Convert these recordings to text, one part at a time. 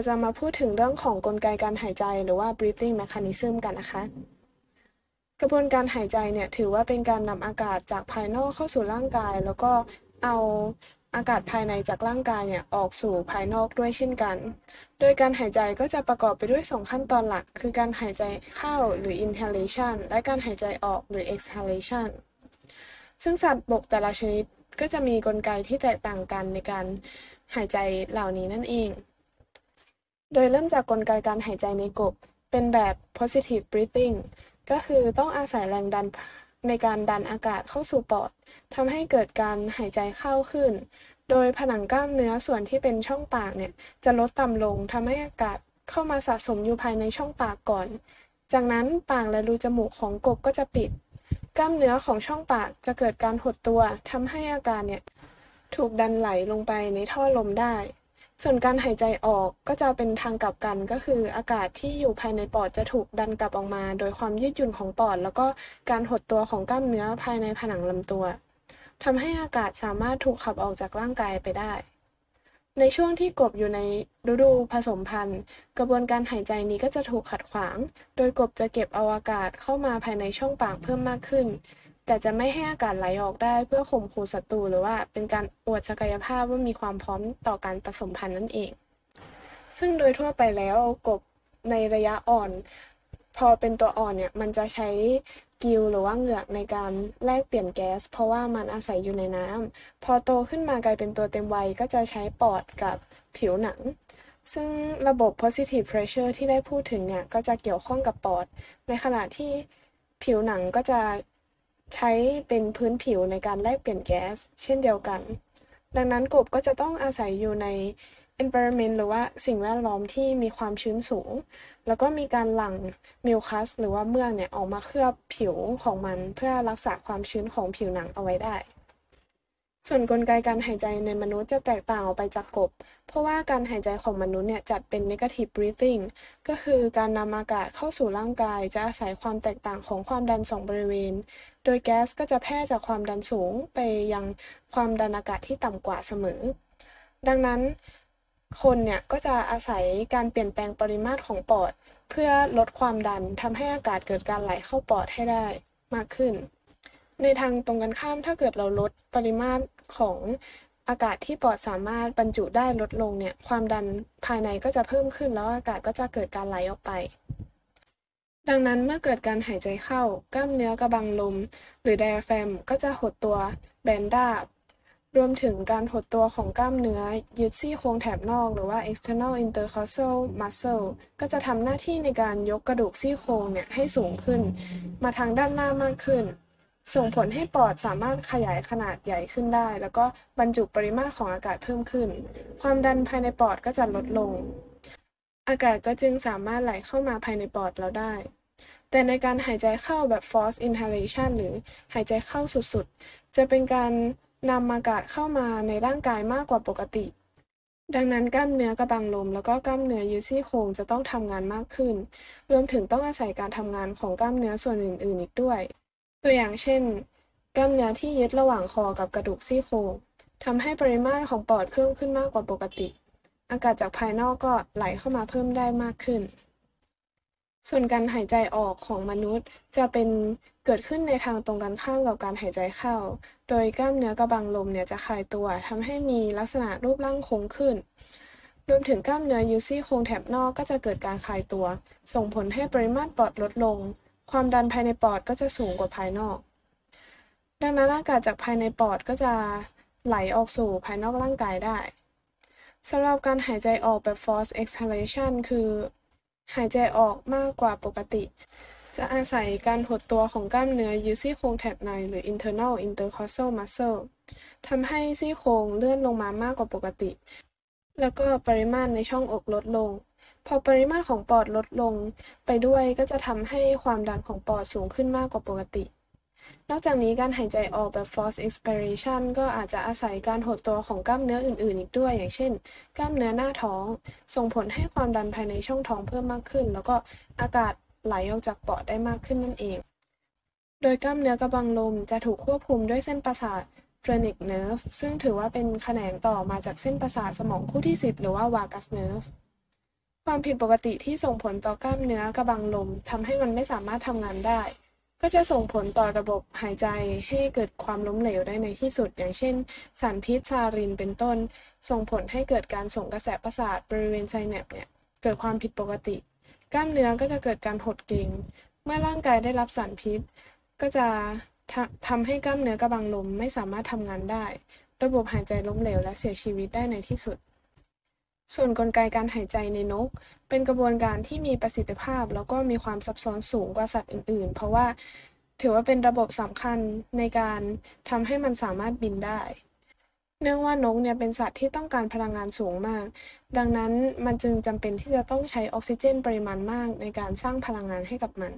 เราจะมาพูดถึงเรื่องของกลไกการหายใจหรือว่า breathing mechanism กันนะคะ กระบวนการหายใจเนี่ยถือว่าเป็นการนำอากาศจากภายนอกเข้าสู่ร่างกาย แล้วก็เอาอากาศภายในจากร่างกายเนี่ยออกสู่ภายนอกด้วยเช่นกัน โดยการหายใจก็จะประกอบไปด้วย 2 ขั้นตอนหลัก คือการหายใจเข้าหรือ inhalation และการหายใจออกหรือ exhalation ซึ่งสัตว์บกแต่ละชนิดก็จะมีกลไกที่แตกต่างกันในการหายใจเหล่านี้นั่นเอง โดยเริ่มจากกลไกการหายใจในกบ เป็นแบบ positive breathing ก็คือต้องอาศัยแรงดันในการดันอากาศเข้าสู่ปอดทำให้เกิดการหายใจเข้าขึ้น โดยผนังกล้ามเนื้อส่วนที่เป็นช่องปากเนี่ยจะลดต่ำลงทำให้อากาศเข้ามาสะสมอยู่ภายในช่องปากก่อน จากนั้นปากและรูจมูกของกบก็จะปิด กล้ามเนื้อของช่องปากจะเกิดการหดตัวทำให้อากาศเนี่ยถูกดันไหลลงไปในท่อลมได้ ส่วนการหายใจออกก็จะเป็นทางกลับกันก็คืออากาศที่อยู่ภายในปอดจะถูกดันกลับออกมา โดยความยืดหยุ่นของปอด แล้วก็การหดตัวของกล้ามเนื้อภายในผนังลำตัวทำให้อากาศสามารถถูกขับออกจากร่างกายไปได้ ในช่วงที่กบอยู่ในฤดูผสมพันธุ์ กระบวนการหายใจนี้ก็จะถูกขัดขวาง โดยกบจะเก็บเอาอากาศเข้ามาภายในช่องปากเพิ่มมากขึ้น แต่จะไม่ให้อากาศไหลออกได้เพื่อข่มขู่ศัตรูหรือว่าเป็นการอวดศักยภาพว่ามีความพร้อมต่อการผสมพันธุ์นั่นเอง ซึ่งโดยทั่วไปแล้วกบในระยะอ่อน พอเป็นตัวอ่อนเนี่ยมันจะใช้กิลหรือว่าเหงือกในการแลกเปลี่ยนแก๊ส เพราะว่ามันอาศัยอยู่ในน้ำพอโตขึ้นมากลายเป็นตัวเต็มวัยก็จะใช้ปอดกับผิวหนัง ซึ่งระบบ positive pressure ที่ได้พูดถึงเนี่ยก็จะเกี่ยวข้องกับปอด ในขณะที่ผิวหนังก็จะ ใช้เป็นพื้นผิวในการแลกเปลี่ยนแก๊ส เช่นเดียวกัน ดังนั้นกบก็จะต้องอาศัยอยู่ใน environment หรือว่าสิ่งแวดล้อมที่มีความชื้นสูง แล้วก็มีการหลั่งมิวคัสหรือว่าเมือกเนี่ยออกมาเคลือบผิวของมัน เพื่อรักษาความชื้นของผิวหนังเอาไว้ได้ ส่วนนกลไกการหายใจในมนุษย์จะแตกต่างออกไปจากกบ เพราะว่าการหายใจของมนุษย์เนี่ยจัดเป็น negative breathing ก็คือการนำอากาศเข้าสู่ร่างกายจะอาศัยความแตกต่างของความดันสองบริเวณ โดยแก๊สก็จะแพร่จากความดันสูงไปยังความดันอากาศที่ต่ำกว่าเสมอ ดังนั้นคนเนี่ยก็จะอาศัยการเปลี่ยนแปลงปริมาตรของปอด เพื่อลดความดันทำให้อากาศเกิดการไหลเข้าปอดให้ได้มากขึ้น ในทางตรงกันข้ามถ้าเกิดเราลดปริมาตรของอากาศที่ปอดสามารถบรรจุได้ลดลงเนี่ยความดันภายในก็จะเพิ่มขึ้นแล้วอากาศก็จะเกิดการไหลออกไป ดังนั้นเมื่อเกิดการหายใจเข้า กล้ามเนื้อกระบังลม หรือไดอะแฟมก็จะหดตัวแบนด้ารวมถึงการหดตัวของกล้ามเนื้อยึดซี่โครงแถบนอก หรือว่า external intercostal muscle ก็จะทำหน้าที่ในการยกกระดูกซี่โครงเนี่ยให้สูงขึ้น มาทางด้านหน้ามากขึ้น ส่งผลให้ปอดสามารถขยายขนาดใหญ่ขึ้นได้ แล้วก็บรรจุปริมาตรของอากาศเพิ่มขึ้น ความดันภายในปอดก็จะลดลง อากาศก็จึงสามารถไหลเข้ามาภายในปอดเราได้ แต่ในการหายใจเข้าแบบ force inhalation หรือหายใจเข้าสุดๆ จะเป็นการนำอากาศเข้ามาในร่างกายมากกว่าปกติ ดังนั้นกล้ามเนื้อกระบังลม แล้วก็กล้ามเนื้อยึดซี่โครงจะต้องทำงานมากขึ้น รวมถึงต้องอาศัยการทำงานของกล้ามเนื้อส่วนอื่นๆ อีกด้วย ตัวอย่างเช่น กล้ามเนื้อที่ยึดระหว่างคอกับกระดูกซี่โครงทำให้ปริมาตรของปอดเพิ่มขึ้นมากกว่าปกติ อากาศจากภายนอกก็ไหลเข้ามาเพิ่มได้มากขึ้น ส่วนการหายใจออกของมนุษย์จะเป็นเกิดขึ้นในทางตรงกันข้ามกับการหายใจเข้า โดยกล้ามเนื้อกระบังลมเนี่ยจะคลายตัวทำให้มีลักษณะรูปร่างโค้งขึ้น รวมถึงกล้ามเนื้อยูซี่โครงแถบนอกก็จะเกิดการคลายตัว ส่งผลให้ปริมาตรปอดลดลง ความดันภายในปอดก็จะสูงกว่าภายนอก ดังนั้นอากาศจากภายในปอดก็จะไหลออกสู่ภายนอกร่างกายได้สำหรับการหายใจออกแบบ forced exhalation คือ หายใจออกมากกว่าปกติ จะอาศัยการหดตัวของกล้ามเนื้อยืดซี่โครงแถบในหรือ internal intercostal muscle ทำให้ซี่โครงเลื่อนลงมามากกว่าปกติ แล้วก็ปริมาตรในช่องอกลดลง พอปริมาตรของปอดลดลงไปด้วยก็จะทำให้ความดันของปอดสูงขึ้นมากกว่าปกติ นอกจากนี้การหายใจออกแบบ forced expiration ก็อาจจะอาศัยการหดตัวของกล้ามเนื้ออื่นๆ อีกด้วย อย่างเช่น กล้ามเนื้อหน้าท้อง ส่งผลให้ความดันภายในช่องท้องเพิ่มมากขึ้น แล้วก็อากาศไหลออกจากปอดได้มากขึ้นนั่นเอง โดยกล้ามเนื้อกระบังลมจะถูกควบคุมด้วยเส้นประสาท phrenic nerve ซึ่งถือว่าเป็นแขนงต่อมาจากเส้นประสาทสมองคู่ที่ 10 หรือว่า vagus nerve ความผิดปกติที่ส่งผลต่อกล้ามเนื้อกระบังลมทำให้มันไม่สามารถทำงานได้ ก็จะส่งผลต่อระบบหายใจให้เกิดความล้มเหลวได้ในที่สุด อย่างเช่น สารพิษซารินเป็นต้น ส่งผลให้เกิดการส่งกระแสประสาทบริเวณไซแนปเนี่ยเกิดความผิดปกติ กล้ามเนื้อก็จะเกิดการหดเกร็งเมื่อร่างกายได้รับสารพิษ ก็จะทำให้กล้ามเนื้อกระบังลมไม่สามารถทำงานได้ ระบบหายใจล้มเหลวและเสียชีวิตได้ในที่สุด ส่วนนกลไกการหายใจในนก เป็นกระบวนการที่มีประสิทธิภาพ แล้วก็มีความซับซ้อนสูงกว่าสัตว์อื่น ๆ เพราะว่าถือว่าเป็นระบบสำคัญในการทำให้มันสามารถบินได้ เนื่องว่านกเนี่ยเป็นสัตว์ที่ต้องการพลังงานสูงมาก ดังนั้นมันจึงจำเป็นที่จะต้องใช้ออกซิเจนปริมาณมากในการสร้างพลังงานให้กับมัน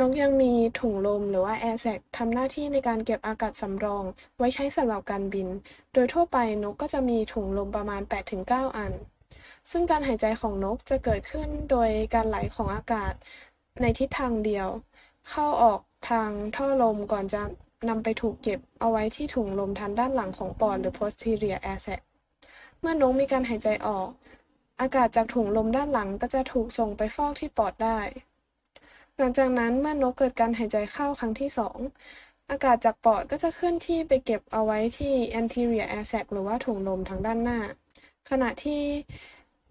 นกยังมีถุงลมหรือว่าแอร์แซกทำหน้าที่ในการเก็บอากาศสำรอง ไว้ใช้สำหรับการบิน โดยทั่วไปนกก็จะมีถุงลมประมาณ 8-9 อัน ซึ่งการหายใจของนกจะเกิดขึ้นโดยการไหลของอากาศในทิศทางเดียว เข้าออกทางท่อลมก่อนจะนำไปถูกเก็บเอาไว้ที่ถุงลมทางด้านหลังของปอดหรือ posterior air sac เมื่อนกมีการหายใจออก อากาศจากถุงลมด้านหลังก็จะถูกส่งไปฟอกที่ปอดได้ หลังจากนั้นเมื่อนกเกิดการหายใจเข้าครั้งที่สองอากาศจากปอดก็จะเคลื่อนที่ไปเก็บเอาไว้ที่ anterior air sac หรือว่าถุงลมทางด้านหน้า ขณะที่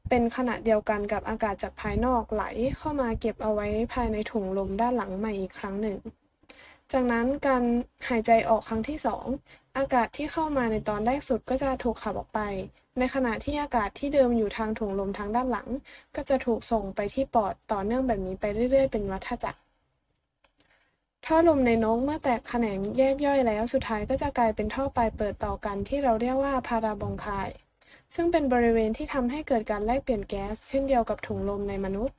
เป็นขณะเดียวกันกับอากาศจากภายนอกไหลเข้ามาเก็บเอาไว้ภายในถุงลมด้านหลังใหม่อีกครั้งหนึ่ง จากนั้นการหายใจออกครั้งที่สองอากาศที่เข้ามาในตอนแรกสุดก็จะถูกขับออกไป ในขณะที่อากาศที่เดิมอยู่ทางถุงลมทางด้านหลัง ก็จะถูกส่งไปที่ปอดต่อเนื่องแบบนี้ไปเรื่อย ๆ เป็นวัฏจักรท่อลมในนกเมื่อแตกแขนงแยกย่อยแล้วสุดท้ายก็จะกลายเป็นท่อปลายเปิดต่อกันที่เราเรียกว่าพาราบองคาย ซึ่งเป็นบริเวณที่ทำให้เกิดการแลกเปลี่ยนแก๊ส เช่นเดียวกับถุงลมในมนุษย์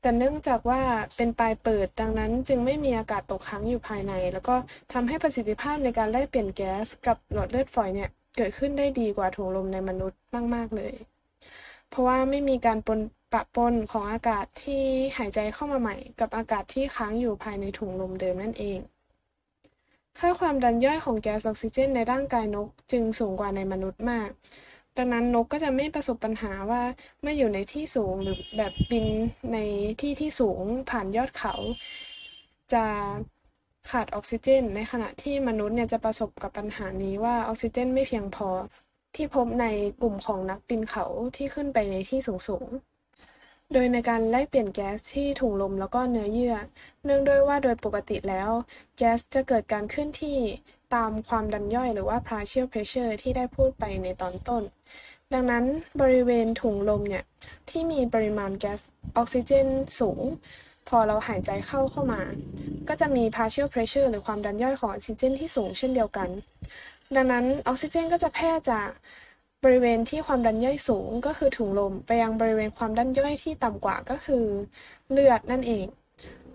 แต่เนื่องจากว่าเป็นปลายเปิดดังนั้นจึงไม่มีอากาศตกค้างอยู่ภายใน แล้วก็ทำให้ประสิทธิภาพในการแลกเปลี่ยนแก๊สกับหลอดเลือดฝอยเนี่ย เกิดขึ้นได้ดีกว่าถุงลมในมนุษย์มาก ๆ เลย เพราะว่าไม่มีการปนปะปนของอากาศที่หายใจเข้ามาใหม่ กับอากาศที่ค้างอยู่ภายในถุงลมเดิมนั่นเอง ค่าความดันย่อยของแก๊สออกซิเจนในร่างกายนกจึงสูงกว่าในมนุษย์มาก ดังนั้นนกก็จะไม่ประสบปัญหาว่าเมื่ออยู่ในที่สูงหรือแบบบินในที่ที่สูงผ่านยอดเขา จะ ขาดออกซิเจน ในขณะที่มนุษย์เนี่ยจะประสบกับปัญหานี้ว่าออกซิเจนไม่เพียงพอที่พบในกลุ่มของนักปีนเขาที่ขึ้นไปในที่สูงๆ โดยในการแลกเปลี่ยนแก๊สที่ถุงลมแล้วก็เนื้อเยื่อ เนื่องด้วยว่าโดยปกติแล้ว แก๊สจะเกิดการเคลื่อนที่ตามความดันย่อยหรือว่า partial pressure ที่ได้พูดไปในตอนต้น ดังนั้นบริเวณถุงลมเนี่ย ที่มีปริมาณแก๊สออกซิเจนสูง พอเราหายใจเข้าเข้ามา ก็จะมี partial pressure หรือความดันย่อยของออกซิเจนที่สูงเช่นเดียวกัน ดังนั้นออกซิเจนก็จะแพร่จากบริเวณที่ความดันย่อยสูงก็คือถุงลม ไปยังบริเวณความดันย่อยที่ต่ำกว่าก็คือ เลือดนั่นเอง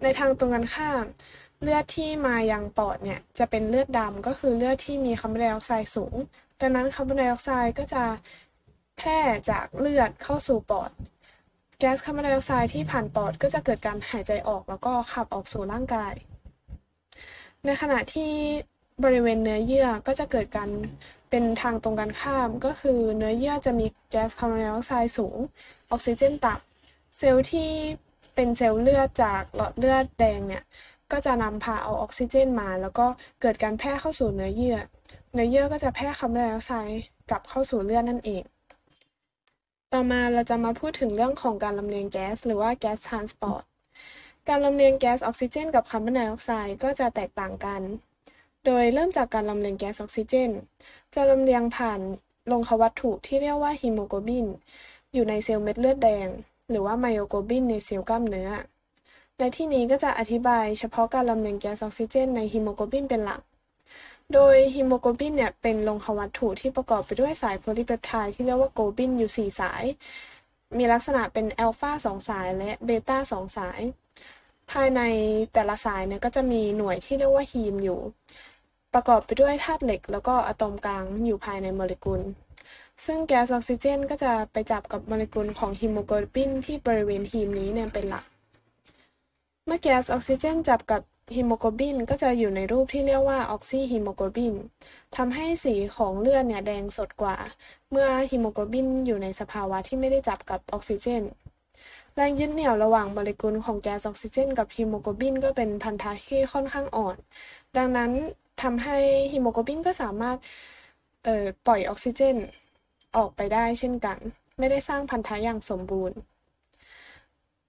ในทางตรงกันข้าม เลือดที่มายังปอดเนี่ยจะเป็นเลือดดำก็คือเลือดที่มีคาร์บอนไดออกไซด์สูง ดังนั้นคาร์บอนไดออกไซด์ก็จะแพร่จากเลือดเข้าสู่ปอด แก๊สคาร์บอนไดออกไซด์ที่ผ่านปอดก็จะเกิดการหายใจออกแล้วก็ขับออกสู่ร่างกาย ในขณะที่บริเวณเนื้อเยื่อก็จะเกิดการเป็นทางตรงกันข้าม ก็คือเนื้อเยื่อจะมีแก๊สคาร์บอนไดออกไซด์สูง ออกซิเจนต่ำเซลล์ที่เป็นเซลล์เลือดจากหลอดเลือดแดงเนี่ยก็จะนำพาเอาออกซิเจนมา แล้วก็เกิดการแพร่เข้าสู่เนื้อเยื่อ เนื้อเยื่อก็จะแพร่คาร์บอนไดออกไซด์กลับเข้าสู่เลือดนั่นเอง ต่อมาเราจะมาพูดถึงเรื่องของการลำเลียงแก๊สหรือว่า gas transport การลำเลียงแก๊สออกซิเจน กับคาร์บอนไดออกไซด์ก็จะแตกต่างกัน โดยเริ่มจากการลำเลียงแก๊สออกซิเจน จะลำเลียงผ่านรงควัตถุที่เรียกว่าฮีโมโกลบิน อยู่ในเซลล์เม็ดเลือดแดง หรือว่าไมโอโกลบินในเซลล์กล้ามเนื้อ ในที่นี้ก็จะอธิบายเฉพาะการลำเลียงแก๊สออกซิเจนในฮีโมโกลบินเป็นหลัก โดยฮีโมโกลบินเนี่ยเป็นรงควัตถุที่ประกอบไปด้วยสายโพลีเปปไทด์ที่เรียกว่าโกลบินอยู่ 4 สาย มีลักษณะเป็นอัลฟา2 สายและเบต้า2 สาย ภายในแต่ละสายเนี่ยก็จะมีหน่วยที่เรียกว่าฮีมอยู่ ประกอบไปด้วยธาตุเหล็ก แล้วก็อะตอมกลางอยู่ภายในโมเลกุล ซึ่งแก๊สออกซิเจนก็จะไปจับกับโมเลกุลของฮีโมโกลบินที่บริเวณฮีมนี้เนี่ยเป็นหลัก เมื่อแก๊สออกซิเจนจับกับ ฮีโมโกลบินก็จะอยู่ในรูปที่เรียกว่าออกซิฮีโมโกลบินทำให้สีของเลือดเนี่ยแดงสดกว่า เมื่อฮีโมโกลบินอยู่ในสภาวะที่ไม่ได้จับกับออกซิเจน แรงยึดเหนี่ยวระหว่างโมเลกุลของแก๊สออกซิเจน กับฮีโมโกลบินก็เป็นพันธะที่ค่อนข้างอ่อน ดังนั้นทำให้ฮีโมโกลบินก็สามารถปล่อยออกซิเจน ออกไปได้เช่นกัน ไม่ได้สร้างพันธะอย่างสมบูรณ์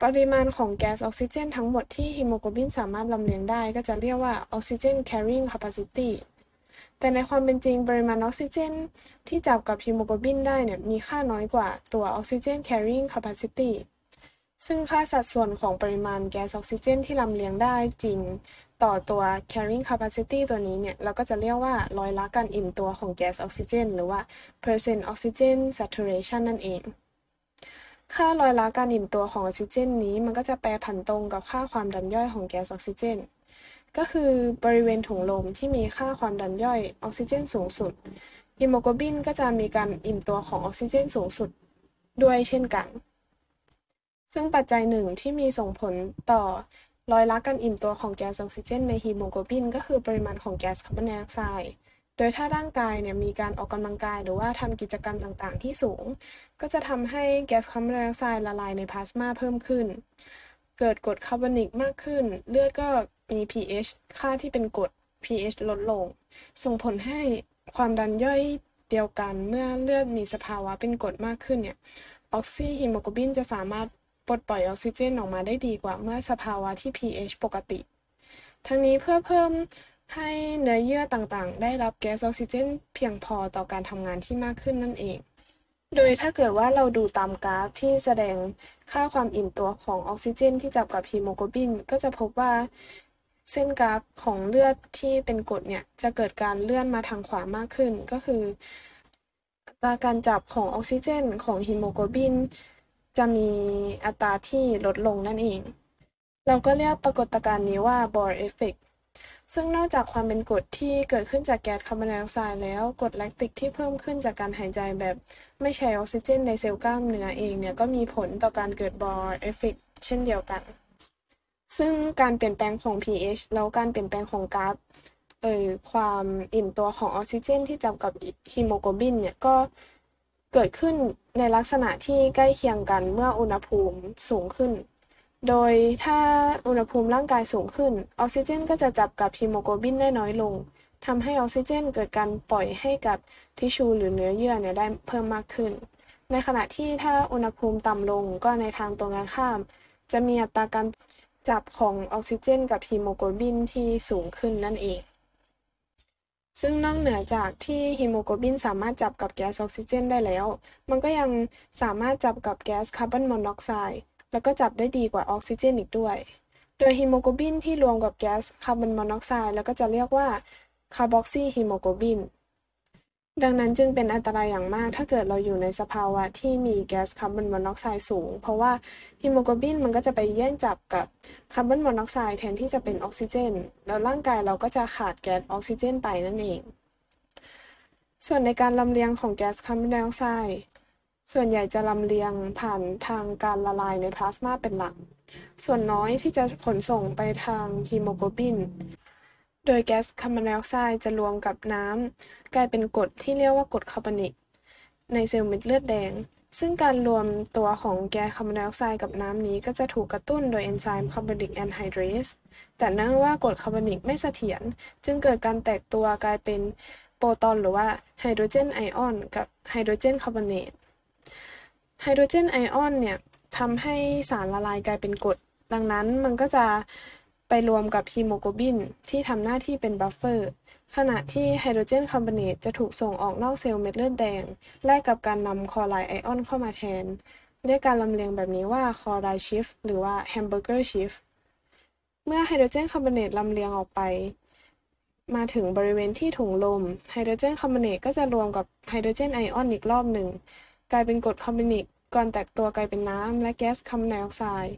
ปริมาณของแก๊สออกซิเจนทั้งหมดที่ฮีโมโกลบินสามารถลำเลียงได้ก็จะเรียกว่าออกซิเจน carrying capacity แต่ในความเป็นจริงปริมาณออกซิเจน ที่จับกับฮีโมโกลบินได้เนี่ยมีค่าน้อยกว่าตัวออกซิเจน carrying capacity ซึ่งค่าสัดส่วนของปริมาณแก๊สออกซิเจน ที่ลำเลียงได้จริง ต่อตัว carrying capacity ตัวนี้เนี่ย เราก็จะเรียกว่าร้อยละการอิ่มตัวของแก๊สออกซิเจน หรือว่า percent oxygen saturation นั่นเอง ค่าร้อยละการอิ่มตัวของออกซิเจนนี้ มันก็จะแปรผันตรงกับค่าความดันย่อยของแก๊สออกซิเจน ก็คือบริเวณถุงลมที่มีค่าความดันย่อยออกซิเจนสูงสุดฮีโมโกลบินก็จะมีการอิ่มตัวของออกซิเจนสูงสุดด้วยเช่นกัน ซึ่งปัจจัยหนึ่งที่มีส่งผลต่อร้อยละการอิ่มตัวของแก๊สออกซิเจนในฮีโมโกลบิน ก็คือปริมาณของแก๊สคาร์บอนไดออกไซด์ โดยถ้าร่างกายเนี่ยมีการออกกำลังกายหรือว่าทำกิจกรรมต่างๆ ที่สูง ก็จะทำให้แก๊สคาร์บอนไดออกไซด์ละลายในพลาสมาเพิ่มขึ้น เกิดกรดคาร์บอนิกมากขึ้น เลือดก็มี pH ค่าที่เป็นกรด pH ลดลง ส่งผลให้ความดันย่อยเดียวกันเมื่อเลือดมีสภาวะเป็นกรดมากขึ้นเนี่ยออกซิฮีโมโกลบินจะสามารถปลดปล่อยออกซิเจนออกมาได้ดีกว่าเมื่อสภาวะที่ pH ปกติ ทั้งนี้เพื่อเพิ่ม ให้เนื้อเยื่อต่างๆ ได้รับแก๊สออกซิเจน เพียงพอต่อการทำงานที่มากขึ้นนั่นเอง โดยถ้าเกิดว่าเราดูตามกราฟที่แสดงค่าความอิ่มตัวของออกซิเจน ที่จับกับฮีโมโกลบิน ก็จะพบว่าเส้นกราฟของเลือดที่เป็นกรดเนี่ยจะเกิดการเลื่อนมาทางขวามากขึ้น ก็คืออัตราการจับของออกซิเจนของฮีโมโกลบิน จะมีอัตราที่ลดลงนั่นเอง เราก็เรียกปรากฏการณ์นี้ว่า Bohr effect ซึ่งนอกจากความเป็นกรดที่เกิดขึ้นจากแก๊สคาร์บอนไดออกไซด์แล้วกรดแลคติกที่เพิ่มขึ้นจากการหายใจแบบไม่ใช้ออกซิเจนในเซลล์กล้ามเนื้อเองเนี่ยก็มีผลต่อการเกิด Bohr effect เช่นเดียวกัน ซึ่งการเปลี่ยนแปลงของ pH แล้วการเปลี่ยนแปลงของกราฟเอ่อความอิ่มตัวของออกซิเจนที่จับกับฮีโมโกลบินเนี่ยก็เกิดขึ้นในลักษณะที่ใกล้เคียงกันเมื่ออุณหภูมิสูงขึ้น โดยถ้าอุณหภูมิร่างกายสูงขึ้น ออกซิเจนก็จะจับกับฮีโมโกลบินได้น้อยลงทำให้ออกซิเจนเกิดการปล่อยให้กับทิชชูหรือเนื้อเยื่อเนี่ยได้เพิ่มมากขึ้น ในขณะที่ถ้าอุณหภูมิต่ำลงก็ในทางตรงกันข้าม จะมีอัตราการจับของออกซิเจนกับฮีโมโกลบินที่สูงขึ้นนั่นเอง ซึ่งนอกเหนือจากที่ฮีโมโกลบินสามารถจับกับแก๊สออกซิเจนได้แล้ว มันก็ยังสามารถจับกับแก๊สคาร์บอนมอนอกไซด์ แล้วก็จับได้ดีกว่าออกซิเจนอีกด้วย โดยฮีโมโกลบินที่รวมกับแก๊สคาร์บอนมอนอกไซด์แล้วก็จะเรียกว่า carboxyhemoglobin ดังนั้นจึงเป็นอันตรายอย่างมากถ้าเกิดเราอยู่ในสภาวะที่มีแก๊สคาร์บอนมอนอกไซด์สูง เพราะว่าฮีโมโกลบินมันก็จะไปแย่งจับกับคาร์บอนมอนอกไซด์แทนที่จะเป็นออกซิเจน แล้วร่างกายเราก็จะขาดแก๊สออกซิเจนไปนั่นเอง ส่วนในการลำเลียงของแก๊สคาร์บอนไดออกไซด์ ส่วนใหญ่จะลำเลียงผ่านทางการละลายในพลาสมาเป็นหลัก ส่วนน้อยที่จะขนส่งไปทางฮีโมโกลบิน โดยแก๊สคาร์บอนไดออกไซด์จะรวมกับน้ำกลายเป็นกรดที่เรียกว่ากรดคาร์บอนิก ในเซลล์เม็ดเลือดแดง ซึ่งการรวมตัวของแก๊สคาร์บอนไดออกไซด์กับน้ำนี้ก็จะถูกกระตุ้นโดยเอนไซม์ carbonic anhydrase แต่เนื่องว่ากรดคาร์บอนิกไม่เสถียรจึงเกิดการแตกตัวกลายเป็นโปรตอนหรือว่าไฮโดรเจนไอออนกับไฮโดรเจนคาร์บอเนต ไฮโดรเจนไอออนเนี่ยทำให้สารละลายกลายเป็นกรดดังนั้นมันก็จะไปรวมกับฮีโมโกลบินที่ทำหน้าที่เป็นบัฟเฟอร์ขณะที่ไฮโดรเจนคาร์บอเนตจะถูกส่งออกนอกเซลล์เม็ดเลือดแดง แลกกับการนำคลอไรด์ไอออนเข้ามาแทน เรียกการลำเลียงแบบนี้ว่า chloride shift หรือว่า Hamburger shiftเมื่อไฮโดรเจนคาร์บอเนตลำเลียงออกไป มาถึงบริเวณที่ถุงลมไฮโดรเจนคาร์บอเนตก็จะรวมกับไฮโดรเจนไอออนอีกรอบหนึ่ง กลายเป็นกรดคาร์บอนิกก่อนแตกตัวกลายเป็นน้ำและแก๊สคาร์บอนไดออกไซด์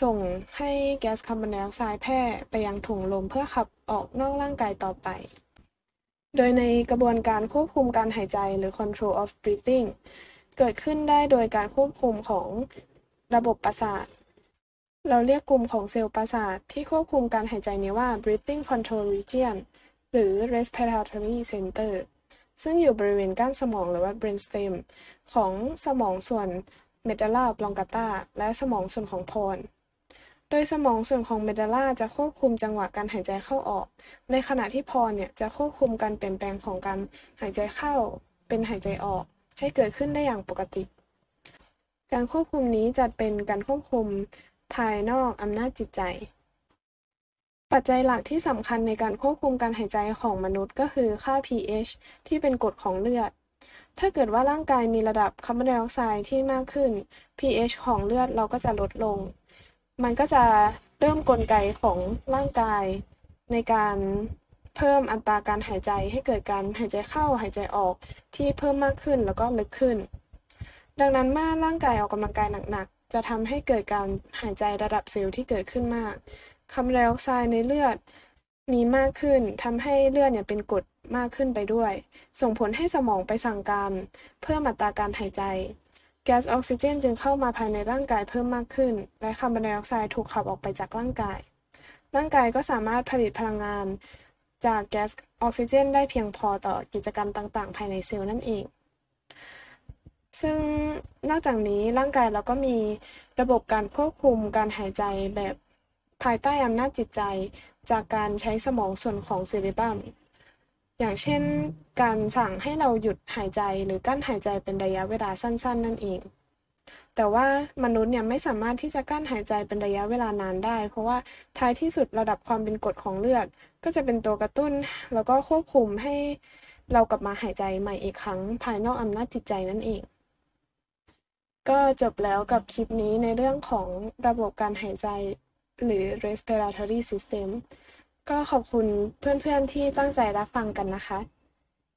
ส่งให้แก๊สคาร์บอนไดออกไซด์แพร่ไปยังถุงลมเพื่อขับออกนอกร่างกายต่อไป โดยในกระบวนการควบคุมการหายใจหรือ control of breathing เกิดขึ้นได้โดยการควบคุมของระบบประสาท เราเรียกกลุ่มของเซลล์ประสาทที่ควบคุมการหายใจนี้ว่า breathing control region หรือ respiratory center ซึ่งอยู่บริเวณก้านสมองหรือว่า brainstem ของสมองส่วน medulla oblongata และสมองส่วนของพรโดยสมองส่วนของ medulla จะควบคุมจังหวะการหายใจเข้าออก ในขณะที่พรเนี่ยจะควบคุมการเปลี่ยนแปลงของการหายใจเข้าเป็นหายใจออก ให้เกิดขึ้นได้อย่างปกติ การควบคุมนี้จัดเป็นการควบคุมภายนอกอำนาจจิตใจ ปัจจัยหลักที่สำคัญในการควบคุมการหายใจของมนุษย์ก็คือค่า pH ที่เป็นกรดของเลือด ถ้าเกิดว่าร่างกายมีระดับคาร์บอนไดออกไซด์ที่มากขึ้น pH ของเลือดเราก็จะลดลง มันก็จะเริ่มกลไกของร่างกายในการเพิ่มอัตราการหายใจให้เกิดการหายใจเข้าหายใจออกที่เพิ่มมากขึ้นแล้วก็ลึกขึ้น ดังนั้นเมื่อร่างกายออกกำลังกายหนักๆจะทำให้เกิดการหายใจระดับเซลล์ที่เกิดขึ้นมาก คาร์บอนไดออกไซด์ในเลือดมีมากขึ้นทำให้เลือดเนี่ยเป็นกรดมากขึ้นไปด้วย ส่งผลให้สมองไปสั่งการ เพิ่มอัตราการหายใจ แก๊สออกซิเจนจึงเข้ามาภายในร่างกายเพิ่มมากขึ้น และคาร์บอนไดออกไซด์ถูกขับออกไปจากร่างกาย ร่างกายก็สามารถผลิตพลังงาน จากแก๊สออกซิเจน ได้เพียงพอต่อกิจกรรมต่าง ๆ ภายในเซลล์นั่นเอง ซึ่งนอกจากนี้ร่างกายเราก็มีระบบการควบคุมการหายใจแบบ ภายใต้อำนาจจิตใจจากการใช้สมองส่วนของเซเรบัมอย่างเช่น การสั่งให้เราหยุดหายใจหรือกั้นหายใจเป็นระยะเวลาสั้น ๆ นั่นเอง แต่ว่ามนุษย์เนี่ยไม่สามารถที่จะกั้นหายใจเป็นระยะเวลานานได้ เพราะว่าท้ายที่สุดระดับความเป็นกรดของเลือด ก็จะเป็นตัวกระตุ้น แล้วก็ควบคุมให้เรากลับมาหายใจใหม่อีกครั้ง ภายนอกอำนาจจิตใจนั่นเองก็จบแล้วกับคลิปนี้ในเรื่องของระบบการหายใจ หรือ respiratory system ก็ขอบคุณเพื่อนๆที่ตั้งใจรับฟังกันนะคะ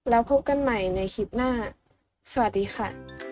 แล้วพบกันใหม่ในคลิปหน้า สวัสดีค่ะ